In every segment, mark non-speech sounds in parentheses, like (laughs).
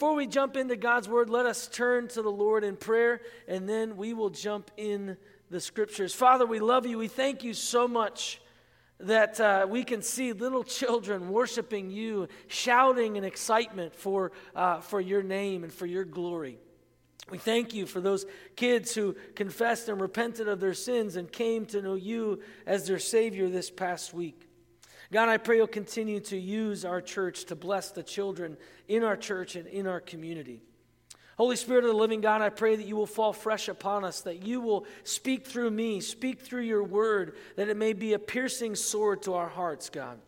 before we jump into God's word, let us turn to the Lord in prayer, and then we will jump in the scriptures. Father, we love you. We thank you so much that uh, we can see little (laughs) children worshiping you, shouting in excitement for, uh, for your name and for your glory. We thank you for those kids who confessed and repented of their sins and came to know you as their Savior this past week. God, I pray you'll continue to use our church to bless the children in our church and in our community. Holy Spirit of the living God, I pray that you will fall fresh upon us, that you will speak through me, speak through your word, that it may be a piercing sword to our hearts, God.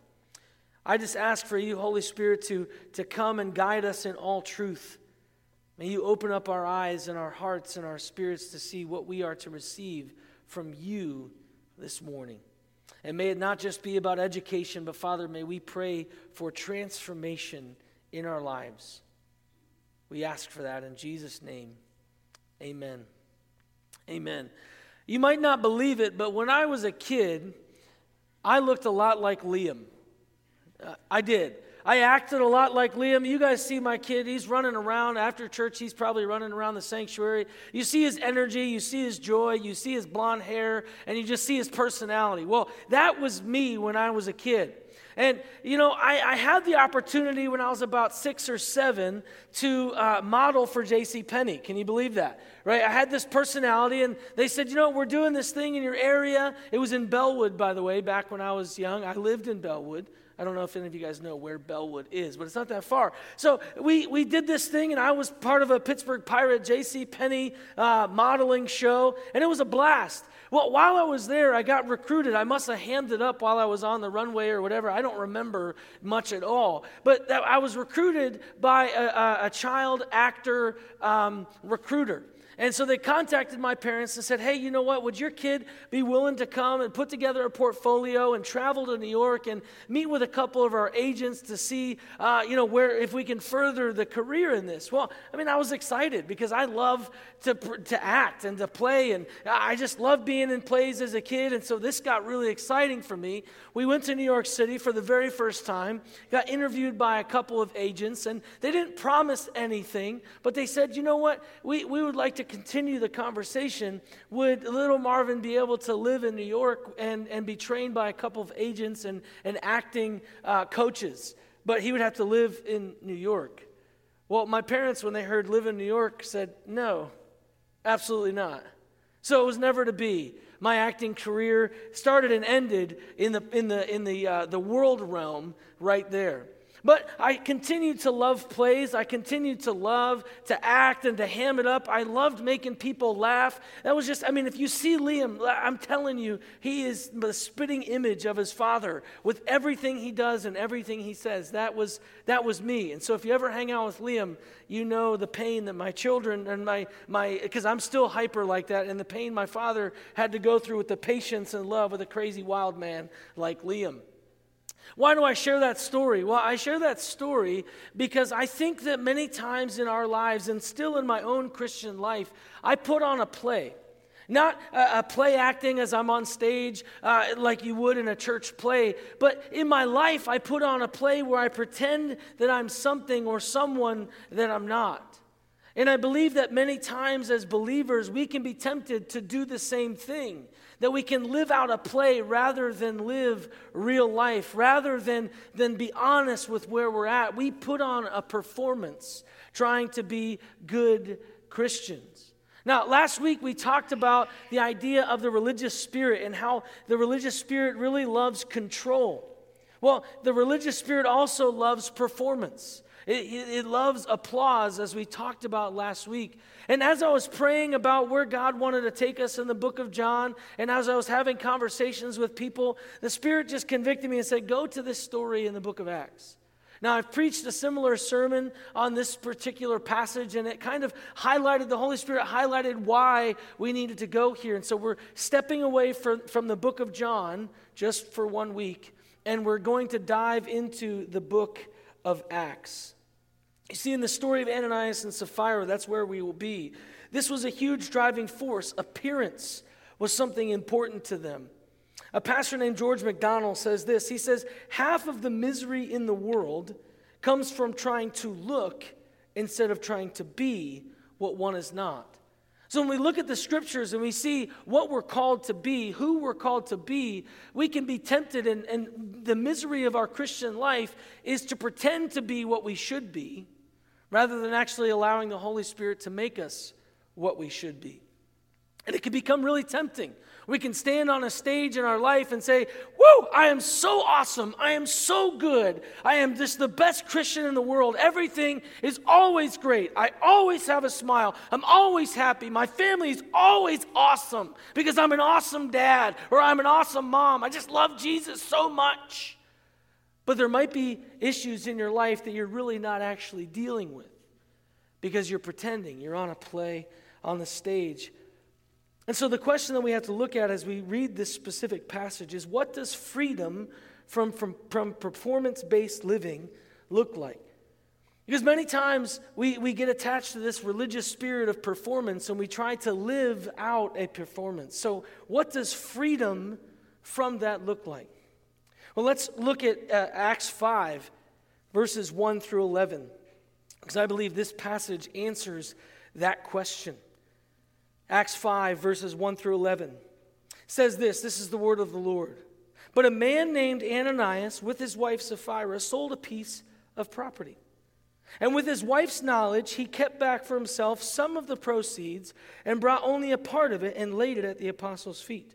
I just ask for you, Holy Spirit, to, to come and guide us in all truth. May you open up our eyes and our hearts and our spirits to see what we are to receive from you this morning. And may it not just be about education, but Father, may we pray for transformation in our lives. We ask for that in Jesus' name. Amen. Amen. You might not believe it, but when I was a kid, I looked a lot like Liam. Uh, I did. I acted a lot like Liam. You guys see my kid, he's running around after church, he's probably running around the sanctuary. You see his energy, you see his joy, you see his blonde hair, and you just see his personality. Well, that was me when I was a kid. And, you know, I, I, had the opportunity when I was about six or seven to uh, model for J.C. Penney. Can you believe that? Right? I had this personality, and they said, you know, we're doing this thing in your area. It was in Bellwood, by the way, back when I was young. I lived in Bellwood. I don't know if any of you guys know where Bellwood is, but it's not that far. So we, we did this thing, and I was part of a Pittsburgh Pirate J.C. Penney uh, modeling show, and it was a blast. Well, while I was there, I got recruited. I must have hammed it up while I was on the runway or whatever. I don't remember much at all. But I was recruited by a, a, a child actor um, recruiter. And so they contacted my parents and said, Hey, you know what? Would your kid be willing to come and put together a portfolio and travel to New York and meet with a couple of our agents to see, uh, you know, where if we can further the career in this? Well, I mean, I was excited because I love to, to act and to play. And I just loved being in plays as a kid. And so this got really exciting for me. We went to New York City for the very first time, got interviewed by a couple of agents, and they didn't promise anything, but they said, you know what? We, we would like to continue the conversation. Would little Marvin be able to live in New York and, and be trained by a couple of agents and, and acting uh, coaches? But he would have to live in New York. Well, my parents, when they heard live in New York, said, no. Absolutely not. So it was never to be. My acting career started and ended in the, in the, in the, uh, the world realm right there. But I continued to love plays. I continued to love to act and to ham it up. I loved making people laugh. That was just, I mean, if you see Liam, I'm telling you, he is the spitting image of his father with everything he does and everything he says. That was, that was me. And so if you ever hang out with Liam, you know the pain that my children and my, my because I'm still hyper like that, and the pain my father had to go through with the patience and love with a crazy wild man like Liam. Why do I share that story? Well, I share that story because I think that many times in our lives, and still in my own Christian life, I put on a play. Not a, a play acting as I'm on stage uh, like you would in a church play, but in my life, I put on a play where I pretend that I'm something or someone that I'm not. And I believe that many times as believers, we can be tempted to do the same thing that we can live out a play rather than live real life, rather than, than be honest with where we're at. We put on a performance trying to be good Christians. Now, last week we talked about the idea of the religious spirit and how the religious spirit really loves control. Well, the religious spirit also loves performance. It, it, loves applause, as we talked about last week. And as I was praying about where God wanted to take us in the book of John, and as I was having conversations with people, the Spirit just convicted me and said, Go to this story in the book of Acts. Now, I've preached a similar sermon on this particular passage, and it kind of highlighted, the Holy Spirit highlighted why we needed to go here. And so we're stepping away from, from the book of John just for one week, and we're going to dive into the book of Acts. You see, in the story of Ananias and Sapphira, that's where we will be. This was a huge driving force. Appearance was something important to them. A pastor named George MacDonald says this He says, Half of the misery in the world comes from trying to look instead of trying to be what one is not. So when we look at the scriptures and we see what we're called to be, who we're called to be, we can be tempted, and, and the misery of our Christian life is to pretend to be what we should be rather than actually allowing the Holy Spirit to make us what we should be. And it can become really tempting we can stand on a stage in our life and say, Whoa, I am so awesome. I am so good. I am just the best Christian in the world. Everything is always great. I always have a smile. I'm always happy. My family is always awesome because I'm an awesome dad or I'm an awesome mom. I just love Jesus so much. But there might be issues in your life that you're really not actually dealing with because you're pretending. You're on a play on the stage and so the question that we have to look at as we read this specific passage is what does freedom from, from, from performance based living look like? Because many times we, we get attached to this religious spirit of performance and we try to live out a performance. So, what does freedom from that look like? Well, let's look at uh, Acts 5, verses 1 through 11, because I believe this passage answers that question. Acts 5, verses 1 through 11 says this this is the word of the Lord. But a man named Ananias, with his wife Sapphira, sold a piece of property. And with his wife's knowledge, he kept back for himself some of the proceeds and brought only a part of it and laid it at the apostles' feet.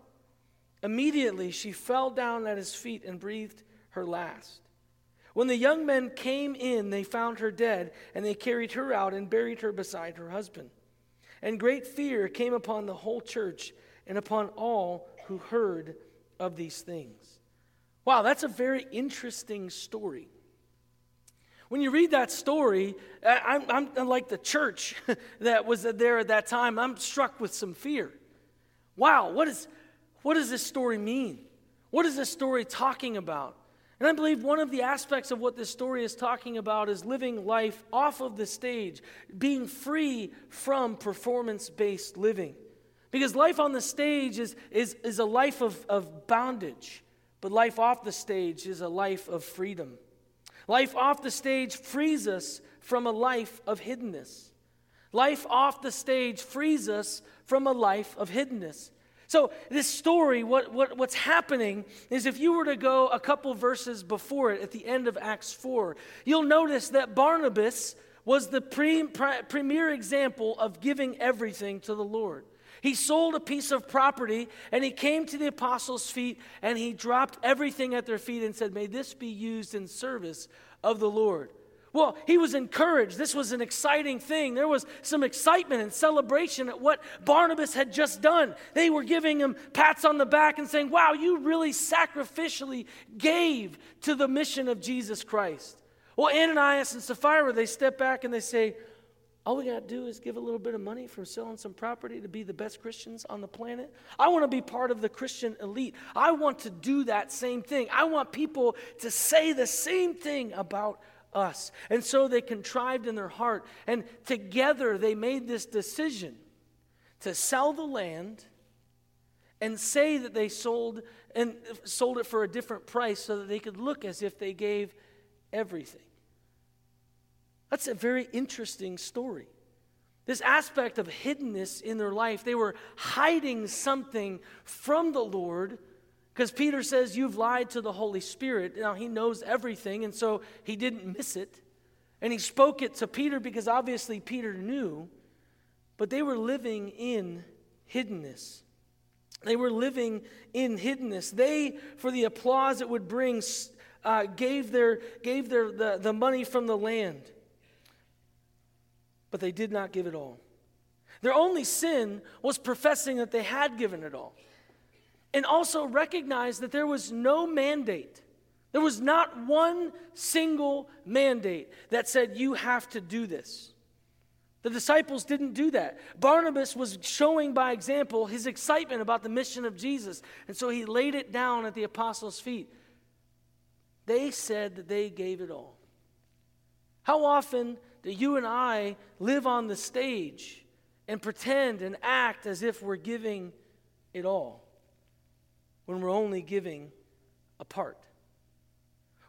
Immediately she fell down at his feet and breathed her last. When the young men came in, they found her dead, and they carried her out and buried her beside her husband. And great fear came upon the whole church and upon all who heard of these things. Wow, that's a very interesting story. When you read that story, I'm, I'm like the church (laughs) that was there at that time. I'm struck with some fear. Wow, what, is, what does this story mean? What is this story talking about? And I believe one of the aspects of what this story is talking about is living life off of the stage, being free from performance based living. Because life on the stage is, is, is a life of, of bondage, but life off the stage is a life of freedom. Life off the stage frees us from a life of hiddenness. Life off the stage frees us from a life of hiddenness. So, this story, what, what, what's happening is if you were to go a couple verses before it at the end of Acts 4, you'll notice that Barnabas was the pre, pre, premier example of giving everything to the Lord. He sold a piece of property and he came to the apostles' feet and he dropped everything at their feet and said, May this be used in service of the Lord. Well, he was encouraged. This was an exciting thing. There was some excitement and celebration at what Barnabas had just done. They were giving him pats on the back and saying, Wow, you really sacrificially gave to the mission of Jesus Christ. Well, Ananias and Sapphira, they step back and they say, all we got to do is give a little bit of money from selling some property to be the best Christians on the planet. I want to be part of the Christian elite. I want to do that same thing. I want people to say the same thing about us. And so they contrived in their heart, and together they made this decision to sell the land and say that they sold and sold it for a different price so that they could look as if they gave everything. That's a very interesting story. This aspect of hiddenness in their life, they were hiding something from the Lord because Peter says, You've lied to the Holy Spirit. Now, he knows everything, and so he didn't miss it. And he spoke it to Peter because obviously Peter knew. but they were living in hiddenness. They were living in hiddenness. They, for the applause it would bring, uh, gave, their, gave their, the, the money from the land. But they did not give it all. Their only sin was professing that they had given it all. And also recognize that there was no mandate. There was not one single mandate that said, you have to do this. The disciples didn't do that. Barnabas was showing by example his excitement about the mission of Jesus, and so he laid it down at the apostles' feet. They said that they gave it all. How often do you and I live on the stage and pretend and act as if we're giving it all when we're only giving a part?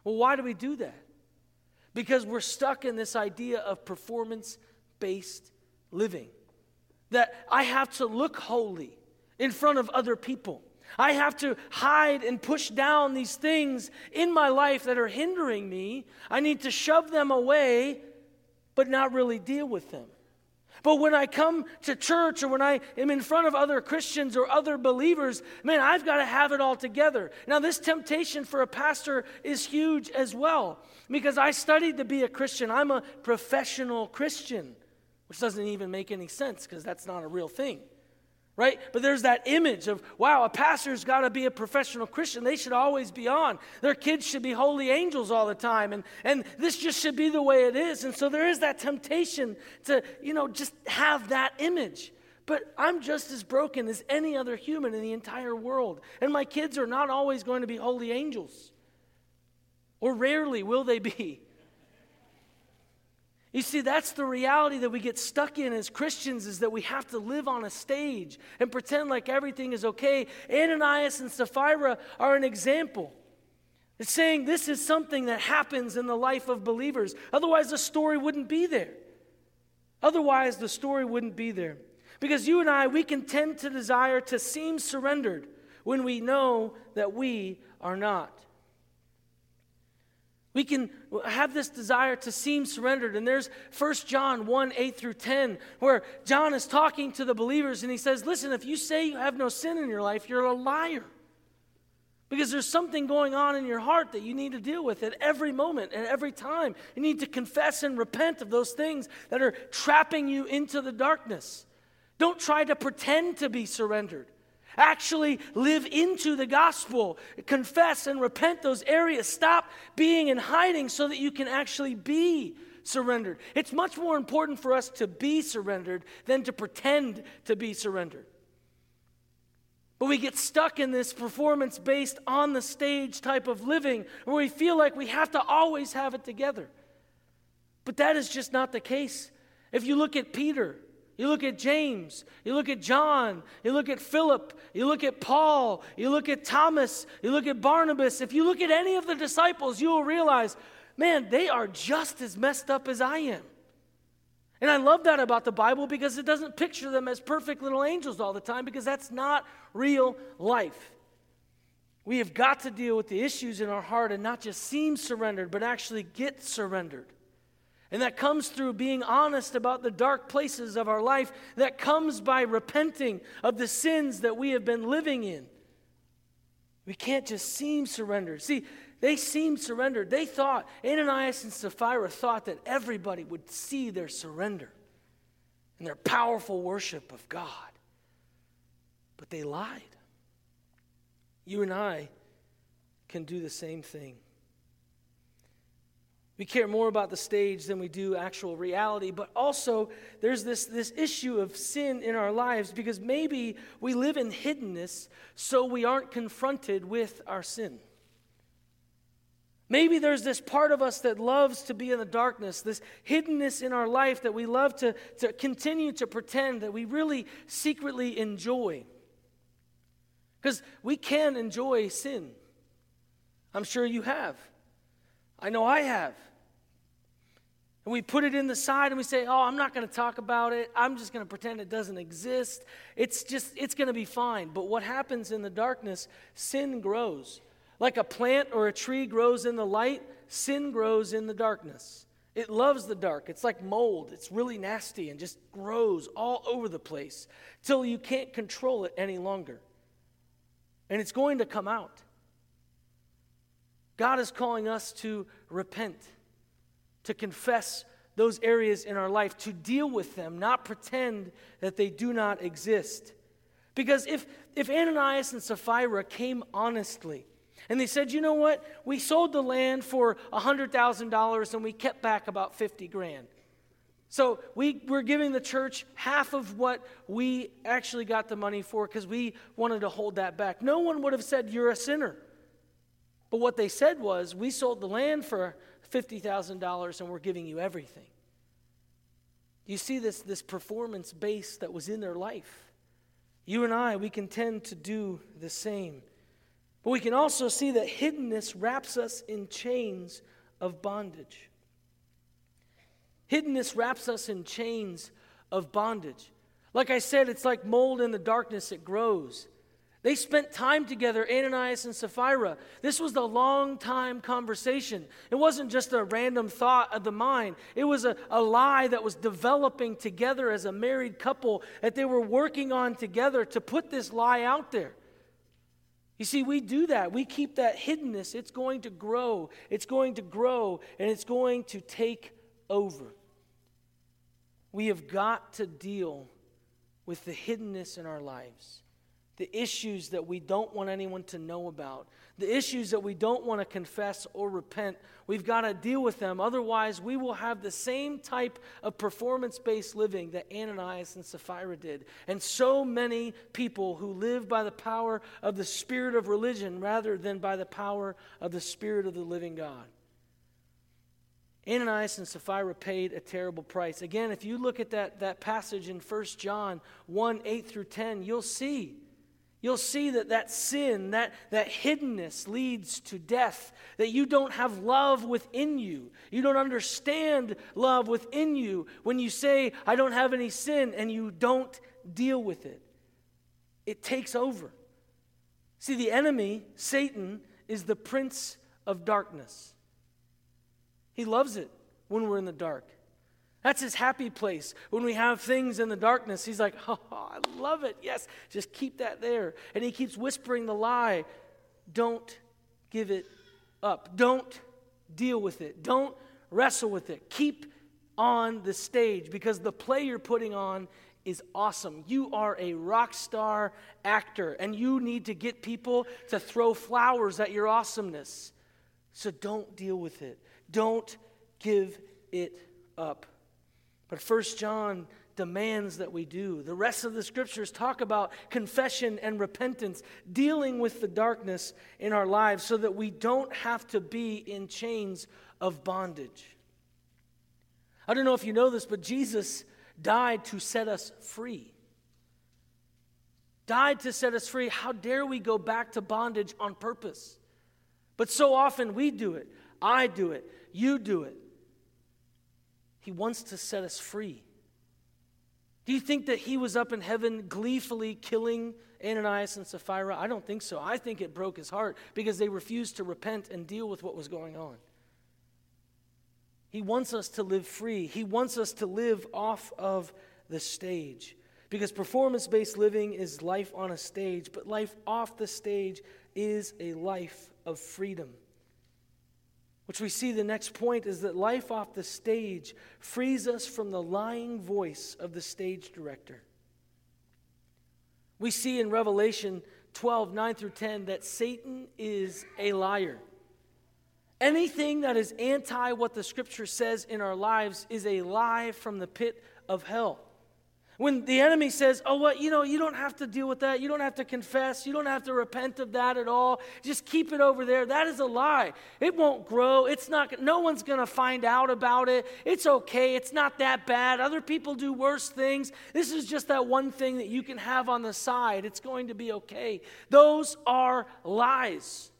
Well, why do we do that? Because we're stuck in this idea of performance based living. That I have to look holy in front of other people. I have to hide and push down these things in my life that are hindering me. I need to shove them away, but not really deal with them. But when I come to church or when I am in front of other Christians or other believers, man, I've got to have it all together. Now, this temptation for a pastor is huge as well because I studied to be a Christian. I'm a professional Christian which doesn't even make any sense because that's not a real thing. Right? But there's that image of, wow, a pastor's got to be a professional Christian. They should always be on. Their kids should be holy angels all the time. And, and this just should be the way it is. And so there is that temptation to, you know, just have that image. But I'm just as broken as any other human in the entire world. And my kids are not always going to be holy angels. Or rarely will they be. You see, that's the reality that we get stuck in as Christians is that we have to live on a stage and pretend like everything is okay. Ananias and Sapphira are an example. It's saying this is something that happens in the life of believers. Otherwise, the story wouldn't be there. Otherwise, the story wouldn't be there. Because you and I, we can tend to desire to seem surrendered when we know that we are not. We can have this desire to seem surrendered. And there's 1 John 1 8 through 10, where John is talking to the believers and he says, Listen, if you say you have no sin in your life, you're a liar. Because there's something going on in your heart that you need to deal with at every moment, and every time. You need to confess and repent of those things that are trapping you into the darkness. Don't try to pretend to be surrendered. Actually, live into the gospel. Confess and repent those areas. Stop being in hiding so that you can actually be surrendered. It's much more important for us to be surrendered than to pretend to be surrendered. But we get stuck in this performance based on the stage type of living where we feel like we have to always have it together. But that is just not the case. If you look at Peter, you look at James, you look at John, you look at Philip, you look at Paul, you look at Thomas, you look at Barnabas. If you look at any of the disciples, you will realize, man, they are just as messed up as I am. And I love that about the Bible because it doesn't picture them as perfect little angels all the time because that's not real life. We have got to deal with the issues in our heart and not just seem surrendered, but actually get surrendered. And that comes through being honest about the dark places of our life. That comes by repenting of the sins that we have been living in. We can't just seem surrendered. See, they seemed surrendered. They thought, Ananias and Sapphira thought that everybody would see their surrender and their powerful worship of God. But they lied. You and I can do the same thing. We care more about the stage than we do actual reality. But also, there's this, this issue of sin in our lives because maybe we live in hiddenness so we aren't confronted with our sin. Maybe there's this part of us that loves to be in the darkness, this hiddenness in our life that we love to, to continue to pretend that we really secretly enjoy. Because we can enjoy sin. I'm sure you have. I know I have. And we put it in the side and we say, oh, I'm not going to talk about it. I'm just going to pretend it doesn't exist. It's just, it's going to be fine. But what happens in the darkness, sin grows. Like a plant or a tree grows in the light, sin grows in the darkness. It loves the dark. It's like mold. It's really nasty and just grows all over the place till you can't control it any longer. And it's going to come out. God is calling us to repent, to confess those areas in our life, to deal with them, not pretend that they do not exist. Because if, if Ananias and Sapphira came honestly, and they said, you know what? We sold the land for $100,000 and we kept back about 50 grand. So we, we're giving the church half of what we actually got the money for because we wanted to hold that back. No one would have said, You're a sinner. But what they said was, We sold the land for $50,000 and we're giving you everything. You see this, this performance base that was in their life. You and I, we can tend to do the same. But we can also see that hiddenness wraps us in chains of bondage. Hiddenness wraps us in chains of bondage. Like I said, it's like mold in the darkness, it grows. They spent time together, Ananias and Sapphira. This was a long time conversation. It wasn't just a random thought of the mind, it was a, a lie that was developing together as a married couple that they were working on together to put this lie out there. You see, we do that. We keep that hiddenness. It's going to grow, it's going to grow, and it's going to take over. We have got to deal with the hiddenness in our lives, the issues that we don't want anyone to know about, the issues that we don't want to confess or repent, we've got to deal with them. Otherwise, we will have the same type of performance based living that Ananias and Sapphira did. And so many people who live by the power of the spirit of religion rather than by the power of the spirit of the living God. Ananias and Sapphira paid a terrible price. Again, if you look at that, that passage in 1 John 1 8 through 10, you'll see You'll see that that sin, that, that hiddenness leads to death, that you don't have love within you. You don't understand love within you when you say, I don't have any sin, and you don't deal with it. It takes over. See, the enemy, Satan, is the prince of darkness. He loves it when we're in the dark. That's his happy place. When we have things in the darkness, he's like, (laughs) oh, I love it. Yes, just keep that there. And he keeps whispering the lie don't give it up. Don't deal with it. Don't wrestle with it. Keep on the stage because the play you're putting on is awesome. You are a rock star actor, and you need to get people to throw flowers at your awesomeness. So don't deal with it. Don't give it up. But First John demands that we do. The rest of the scriptures talk about confession and repentance, dealing with the darkness in our lives so that we don't have to be in chains of bondage. I don't know if you know this, but Jesus died to set us free. Died to set us free. How dare we go back to bondage on purpose? But so often we do it. I do it. You do it. He wants to set us free. Do you think that he was up in heaven gleefully killing Ananias and Sapphira? I don't think so. I think it broke his heart because they refused to repent and deal with what was going on. He wants us to live free, he wants us to live off of the stage. Because performance based living is life on a stage, but life off the stage is a life of freedom. Which we see the next point is that life off the stage frees us from the lying voice of the stage director. We see in Revelation 12, 9 through 10, that Satan is a liar. Anything that is anti what the scripture says in our lives is a lie from the pit of hell. When the enemy says, Oh, what, you know, you don't have to deal with that. You don't have to confess. You don't have to repent of that at all. Just keep it over there. That is a lie. It won't grow. It's not, no one's going to find out about it. It's okay. It's not that bad. Other people do worse things. This is just that one thing that you can have on the side. It's going to be okay. Those are lies.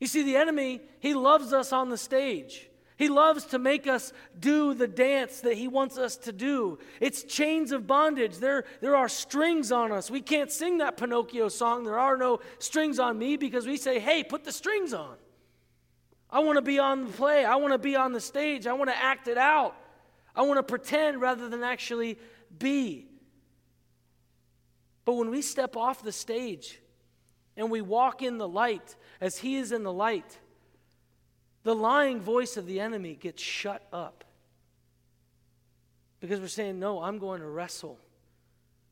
You see, the enemy, he loves us on the stage. He loves to make us do the dance that He wants us to do. It's chains of bondage. There, there are strings on us. We can't sing that Pinocchio song, There are no strings on me, because we say, hey, put the strings on. I want to be on the play. I want to be on the stage. I want to act it out. I want to pretend rather than actually be. But when we step off the stage and we walk in the light as He is in the light, the lying voice of the enemy gets shut up. Because we're saying, No, I'm going to wrestle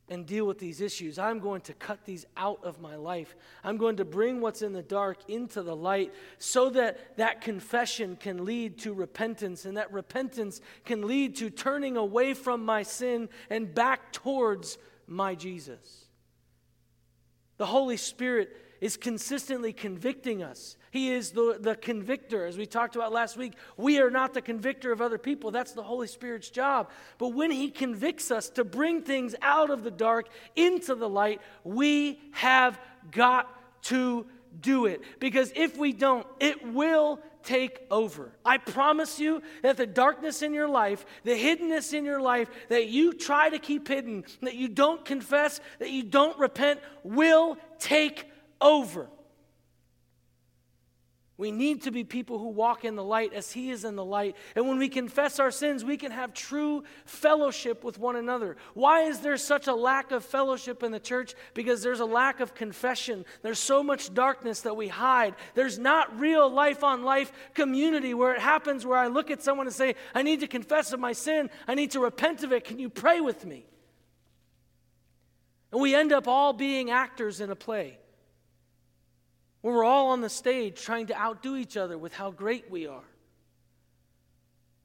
and deal with these issues. I'm going to cut these out of my life. I'm going to bring what's in the dark into the light so that that confession can lead to repentance and that repentance can lead to turning away from my sin and back towards my Jesus. The Holy Spirit is consistently convicting us. He is the, the convictor, as we talked about last week. We are not the convictor of other people. That's the Holy Spirit's job. But when He convicts us to bring things out of the dark into the light, we have got to do it. Because if we don't, it will take over. I promise you that the darkness in your life, the hiddenness in your life that you try to keep hidden, that you don't confess, that you don't repent, will take over. We need to be people who walk in the light as He is in the light. And when we confess our sins, we can have true fellowship with one another. Why is there such a lack of fellowship in the church? Because there's a lack of confession. There's so much darkness that we hide. There's not real life on life community where it happens where I look at someone and say, I need to confess of my sin. I need to repent of it. Can you pray with me? And we end up all being actors in a play when we're all on the stage trying to outdo each other with how great we are.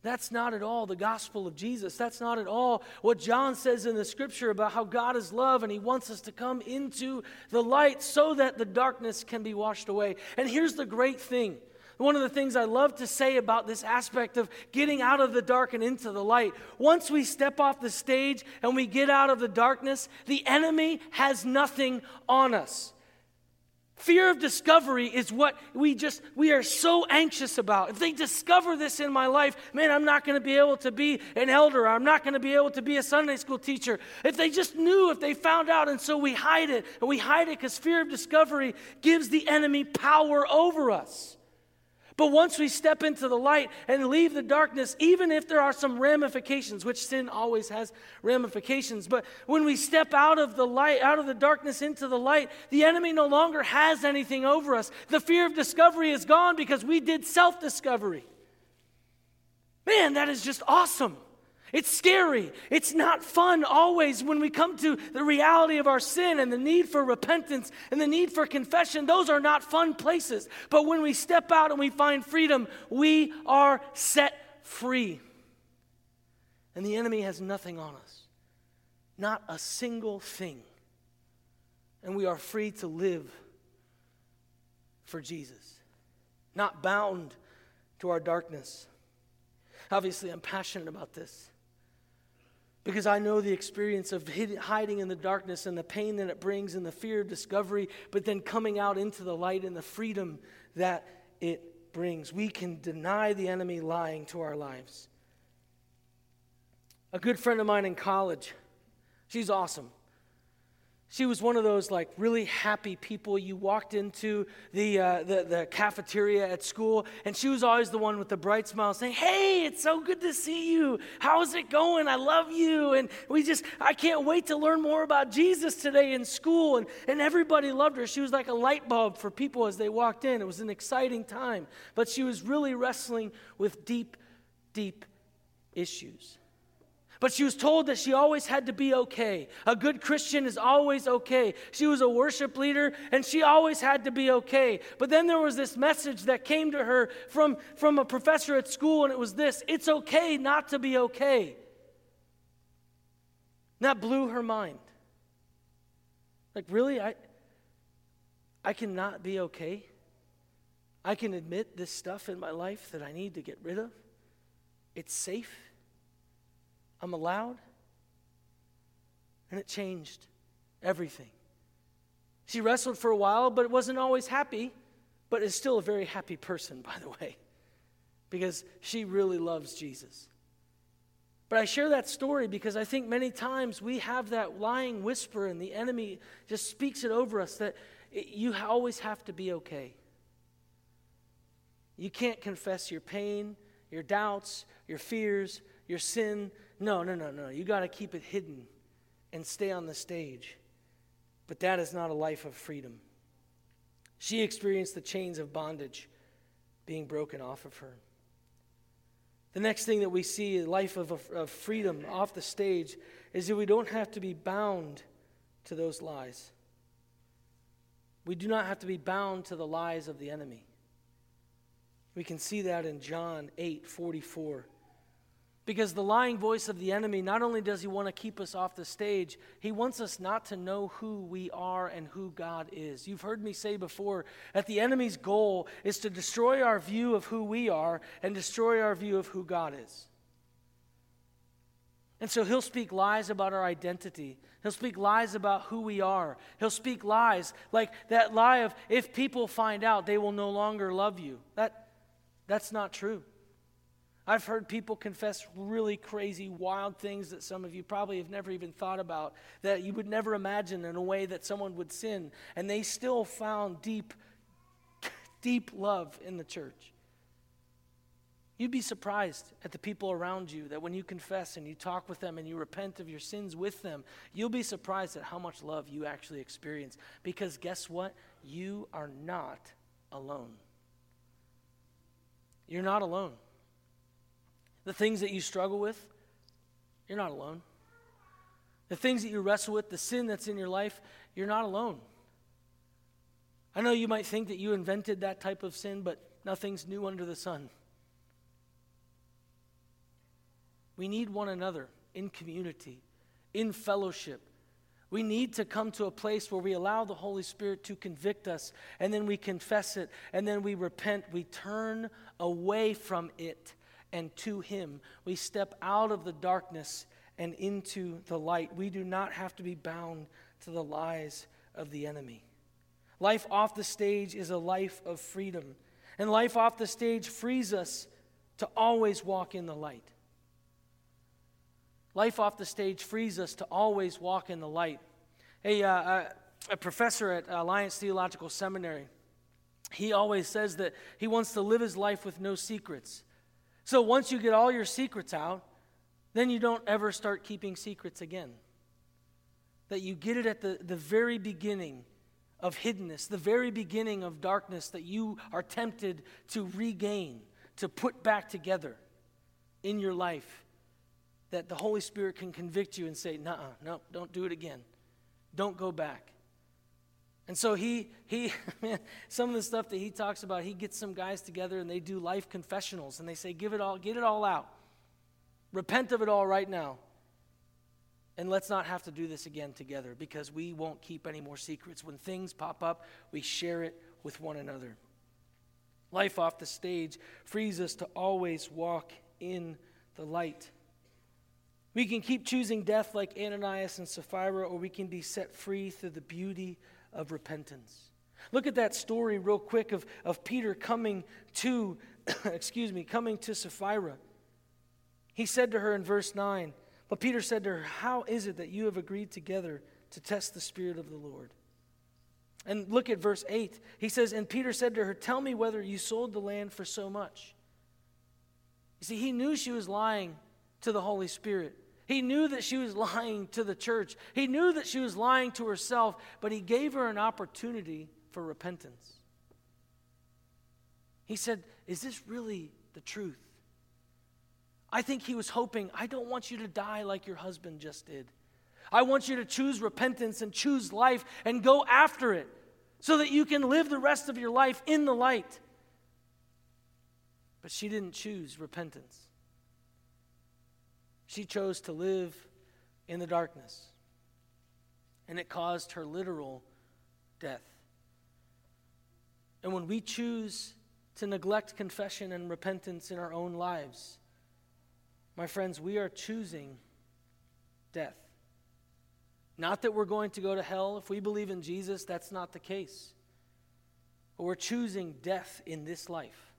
That's not at all the gospel of Jesus. That's not at all what John says in the scripture about how God is love and he wants us to come into the light so that the darkness can be washed away. And here's the great thing. One of the things I love to say about this aspect of getting out of the dark and into the light. Once we step off the stage and we get out of the darkness, the enemy has nothing on us. Fear of discovery is what we just, we are so anxious about. If they discover this in my life, man, I'm not going to be able to be an elder. I'm not going to be able to be a Sunday school teacher. If they just knew, if they found out, and so we hide it. And we hide it because fear of discovery gives the enemy power over us. But once we step into the light and leave the darkness, even if there are some ramifications, which sin always has ramifications, but when we step out of the light, out of the darkness into the light, the enemy no longer has anything over us. The fear of discovery is gone because we did self discovery. Man, that is just awesome. It's scary. It's not fun always when we come to the reality of our sin and the need for repentance and the need for confession. Those are not fun places. But when we step out and we find freedom, we are set free. And the enemy has nothing on us, not a single thing. And we are free to live for Jesus, not bound to our darkness. Obviously, I'm passionate about this because I know the experience of hiding in the darkness and the pain that it brings and the fear of discovery, but then coming out into the light and the freedom that it brings. We can deny the enemy lying to our lives. A good friend of mine in college, she's awesome. She was one of those like really happy people. You walked into the, uh, the, the cafeteria at school, and she was always the one with the bright smile saying, Hey, it's so good to see you. How's it going? I love you. And we just, I can't wait to learn more about Jesus today in school. And, and everybody loved her. She was like a light bulb for people as they walked in. It was an exciting time. But she was really wrestling with deep, deep issues. But she was told that she always had to be okay. A good Christian is always okay. She was a worship leader and she always had to be okay. But then there was this message that came to her from, from a professor at school, and it was this it's okay not to be okay. And that blew her mind. Like, really? I, I cannot be okay? I can admit this stuff in my life that I need to get rid of? It's safe? I'm allowed. And it changed everything. She wrestled for a while, but it wasn't always happy, but is still a very happy person, by the way, because she really loves Jesus. But I share that story because I think many times we have that lying whisper, and the enemy just speaks it over us that it, you always have to be okay. You can't confess your pain, your doubts, your fears, your sin. No, no, no, no. You got to keep it hidden and stay on the stage. But that is not a life of freedom. She experienced the chains of bondage being broken off of her. The next thing that we see, a life of, of freedom off the stage, is that we don't have to be bound to those lies. We do not have to be bound to the lies of the enemy. We can see that in John 8 44. Because the lying voice of the enemy, not only does he want to keep us off the stage, he wants us not to know who we are and who God is. You've heard me say before that the enemy's goal is to destroy our view of who we are and destroy our view of who God is. And so he'll speak lies about our identity. He'll speak lies about who we are. He'll speak lies like that lie of if people find out, they will no longer love you. That, that's not true. I've heard people confess really crazy, wild things that some of you probably have never even thought about, that you would never imagine in a way that someone would sin, and they still found deep, deep love in the church. You'd be surprised at the people around you that when you confess and you talk with them and you repent of your sins with them, you'll be surprised at how much love you actually experience. Because guess what? You are not alone. You're not alone the things that you struggle with, you're not alone. The things that you wrestle with, the sin that's in your life, you're not alone. I know you might think that you invented that type of sin, but nothing's new under the sun. We need one another in community, in fellowship. We need to come to a place where we allow the Holy Spirit to convict us, and then we confess it, and then we repent. We turn away from it and to Him. We step out of the darkness and into the light. We do not have to be bound to the lies of the enemy. Life off the stage is a life of freedom, and life off the stage frees us to always walk in the light. Life off the stage frees us to always walk in the light. A, uh, a professor at Alliance Theological Seminary, he always says that he wants to live his life with no secrets. So once you get all your secrets out, then you don't ever start keeping secrets again. That you get it at the, the very beginning of hiddenness, the very beginning of darkness that you are tempted to regain, to put back together in your life. That the Holy Spirit can convict you and say, "No, no, don't do it again. Don't go back. And so he, he (laughs) man, some of the stuff that he talks about, he gets some guys together and they do life confessionals and they say, give it all, get it all out. Repent of it all right now. And let's not have to do this again together because we won't keep any more secrets. When things pop up, we share it with one another. Life off the stage frees us to always walk in the light. We can keep choosing death like Ananias and Sapphira, or we can be set free through the beauty of repentance. Look at that story real quick of, of Peter coming to, (coughs) excuse me, coming to Sapphira. He said to her in verse 9, but Peter said to her, How is it that you have agreed together to test the Spirit of the Lord? And look at verse 8. He says, And Peter said to her, Tell me whether you sold the land for so much. You see, he knew she was lying to the Holy Spirit. He knew that she was (laughs) lying to the church. He knew that she was lying to herself, but he gave her an opportunity for repentance. He said, Is this really the truth? I think he was hoping, I don't want you to die like your husband just did. I want you to choose repentance and choose life and go after it so that you can live the rest of your life in the light. But she didn't choose repentance. She chose to live in the darkness, and it caused her literal death. And when we choose to neglect confession and repentance in our own lives, my friends, we are choosing death. Not that we're going to go to hell. If we believe in Jesus, that's not the case. But we're choosing death in this life.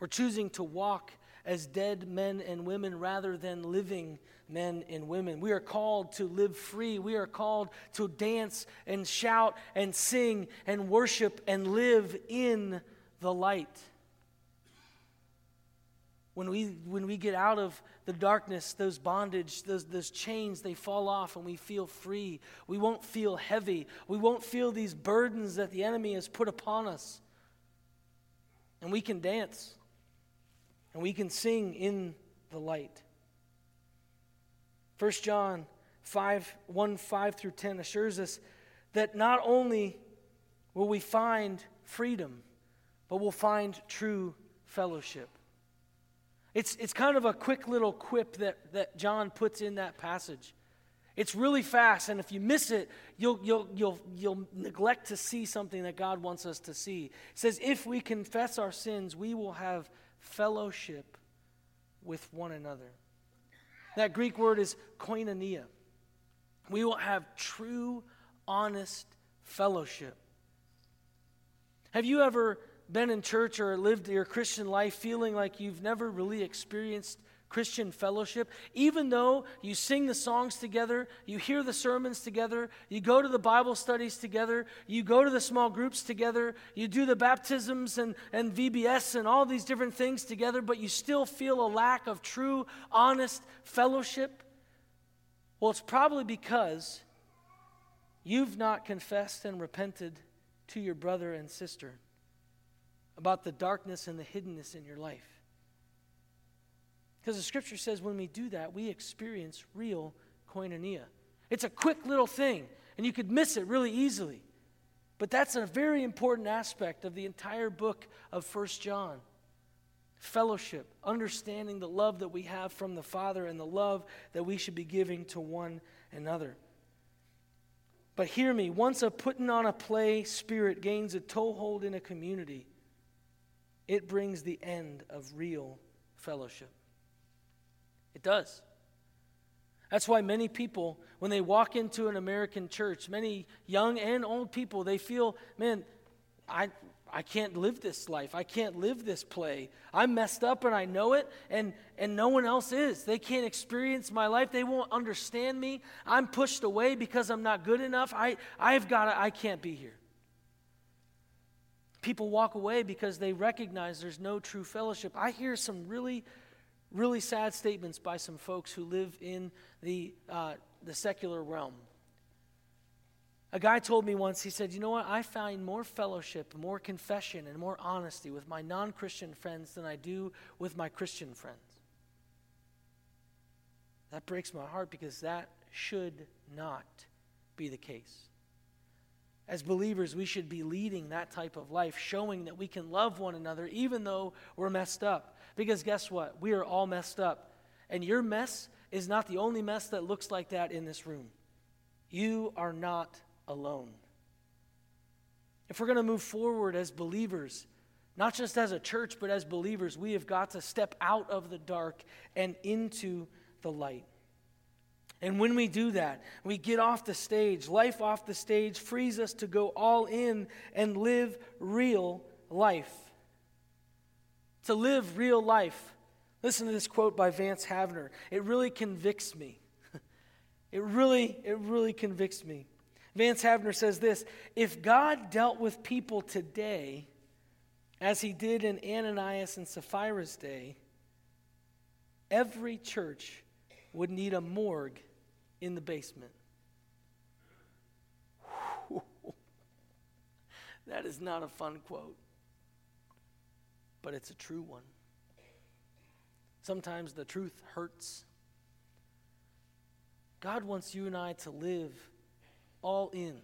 We're choosing to walk as dead men and women rather than living men and women. We are called to live free. We are called to dance and shout and sing and worship and live in the light. When we, when we get out of the darkness, those bondage, those, those chains, they fall off and we feel free. We won't feel heavy. We won't feel these burdens that the enemy has put upon us. And we can dance and we can sing in the light. 1 John 5 1 5 through 10 assures us that not only will we find freedom, but we'll find true fellowship. It's, it's kind of a quick little quip that, that John puts in that passage. It's really fast, and if you miss it, you'll, you'll, you'll, you'll neglect to see something that God wants us to see. It says, If we confess our sins, we will have fellowship with one another. That Greek word is koinonia. We will have true, honest fellowship. Have you ever been in church or lived your Christian life feeling like you've never really experienced Christian fellowship, even though you sing the songs together, you hear the sermons together, you go to the Bible studies together, you go to the small groups together, you do the baptisms and, and VBS and all these different things together, but you still feel a lack of true, honest fellowship? Well, it's probably because you've not confessed and repented to your brother and sister about the darkness and the hiddenness in your life. Because the scripture says when we do that, we experience real koinonia. It's a quick little thing, and you could miss it really easily. But that's a very important aspect of the entire book of First John. Fellowship, understanding the love that we have from the Father and the love that we should be giving to one another. But hear me, once a putting on a play spirit gains a toehold in a community, it brings the end of real fellowship. It does. That's why many people, when they walk into an American church, many young and old people, they feel, man, I, I can't live this life. I can't live this play. I'm messed up and I know it, and, and no one else is. They can't experience my life. They won't understand me. I'm pushed away because I'm not good enough. I, I've got to, I can't be here. People walk away because they recognize there's no true fellowship. I hear some really really sad statements by some folks who live in the, uh, the secular realm. A guy told me once, he said, You know what? I find more fellowship, more confession, and more honesty with my non Christian friends than I do with my Christian friends. That breaks my heart because that should not be the case. As believers, we should be leading that type of life, showing that we can love one another even though we're messed up. Because guess what? We are all messed up. And your mess is not the only mess that looks like that in this room. You are not alone. If we're going to move forward as believers, not just as a church, but as believers, we have got to step out of the dark and into the light. And when we do that, we get off the stage, life off the stage frees us to go all in and live real life to live real life. Listen to this quote by Vance Havner. It really convicts me. (laughs) it really, it really convicts me. Vance Havner says this If God dealt with people today as he did in Ananias and Sapphira's day, every church would need a morgue in the basement. (laughs) that is not a fun quote but it's a true one. Sometimes the truth hurts. God wants you and I to live all in,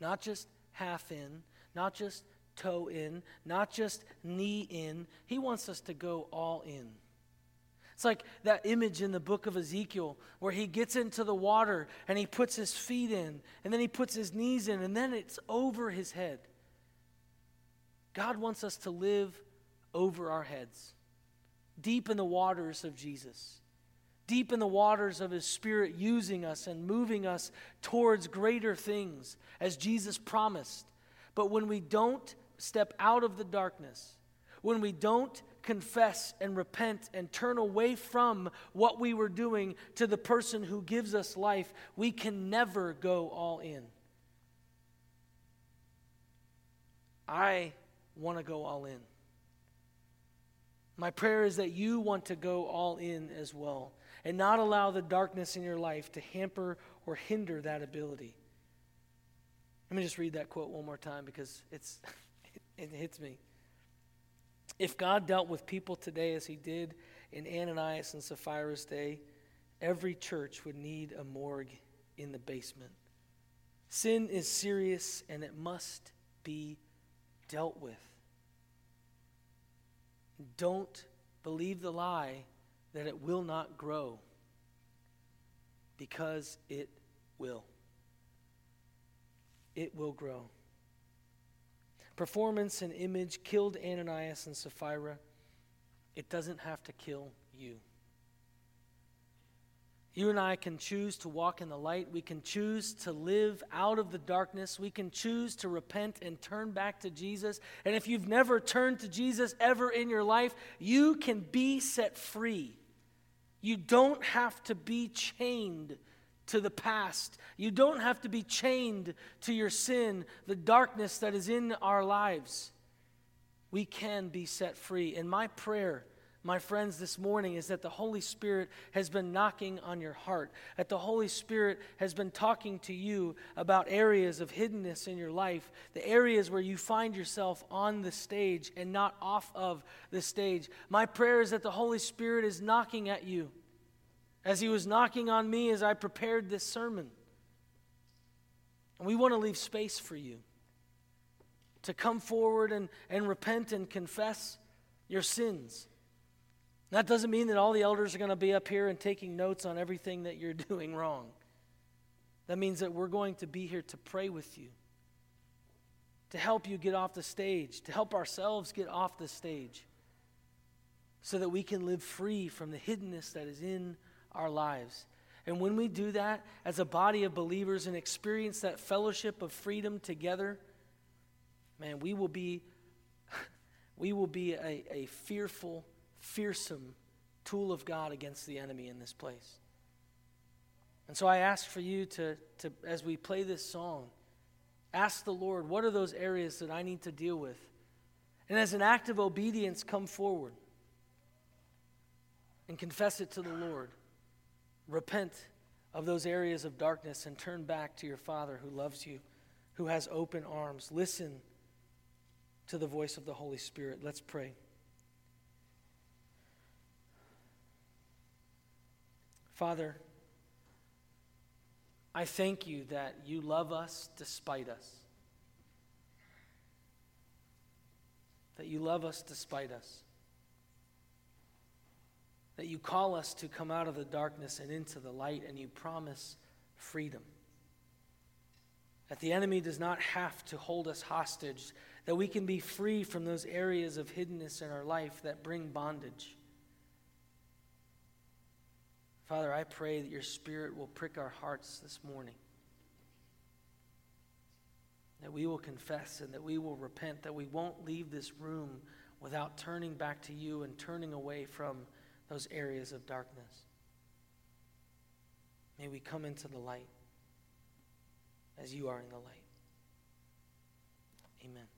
not just half in, not just toe in, not just knee in. He wants us to go all in. It's like that image in the book of Ezekiel where he gets into the water and he puts his feet in, and then he puts his knees in, and then it's over his head. God wants us to live over our heads, deep in the waters of Jesus, deep in the waters of His Spirit, using us and moving us towards greater things as Jesus promised. But when we don't step out of the darkness, when we don't confess and repent and turn away from what we were doing to the person who gives us life, we can never go all in. I want to go all in. My prayer is that you want to go all in as well and not allow the darkness in your life to hamper or hinder that ability. Let me just read that quote one more time because it's, (laughs) it hits me. If God dealt with people today as he did in Ananias and Sapphira's day, every church would need a morgue in the basement. Sin is serious and it must be dealt with. Don't believe the lie that it will not grow because it will. It will grow. Performance and image killed Ananias and Sapphira. It doesn't have to kill you. You and I can choose to walk in the light. We can choose to live out of the darkness. We can choose to repent and turn back to Jesus. And if you've never turned to Jesus ever in your life, you can be set free. You don't have to be chained to the past. You don't have to be chained to your sin, the darkness that is in our lives. We can be set free. And my prayer my friends, this morning is that the Holy Spirit has been knocking on your heart, that the Holy Spirit has been talking to you about areas of hiddenness in your life, the areas where you find yourself on the stage and not off of the stage. My prayer is that the Holy Spirit is knocking at you as He was knocking on me as I prepared this sermon. And we want to leave space for you to come forward and, and repent and confess your sins. That doesn't mean that all the elders are going to be up here and taking notes on everything that you're (laughs) doing wrong. That means that we're going to be here to pray with you, to help you get off the stage, to help ourselves get off the stage, so that we can live free from the hiddenness that is in our lives. And when we do that as a body of believers and experience that fellowship of freedom together, man, we will be (laughs) we will be a, a fearful fearsome tool of God against the enemy in this place. And so I ask for you to, to, as we play this song, ask the Lord, what are those areas that I need to deal with? And as an act of obedience, come forward and confess it to the Lord. Repent of those areas of darkness and turn back to your Father who loves you, who has open arms. Listen to the voice of the Holy Spirit. Let's pray. Father, I thank you that you love us despite us. That you love us despite us. That you call us to come out of the darkness and into the light, and you promise freedom. That the enemy does not have to hold us hostage, that we can be free from those areas of hiddenness in our life that bring bondage. Father, I pray that your Spirit will prick our hearts this morning. That we will confess and that we will repent, that we won't leave this room without turning back to you and turning away from those areas of darkness. May we come into the light as you are in the light. Amen.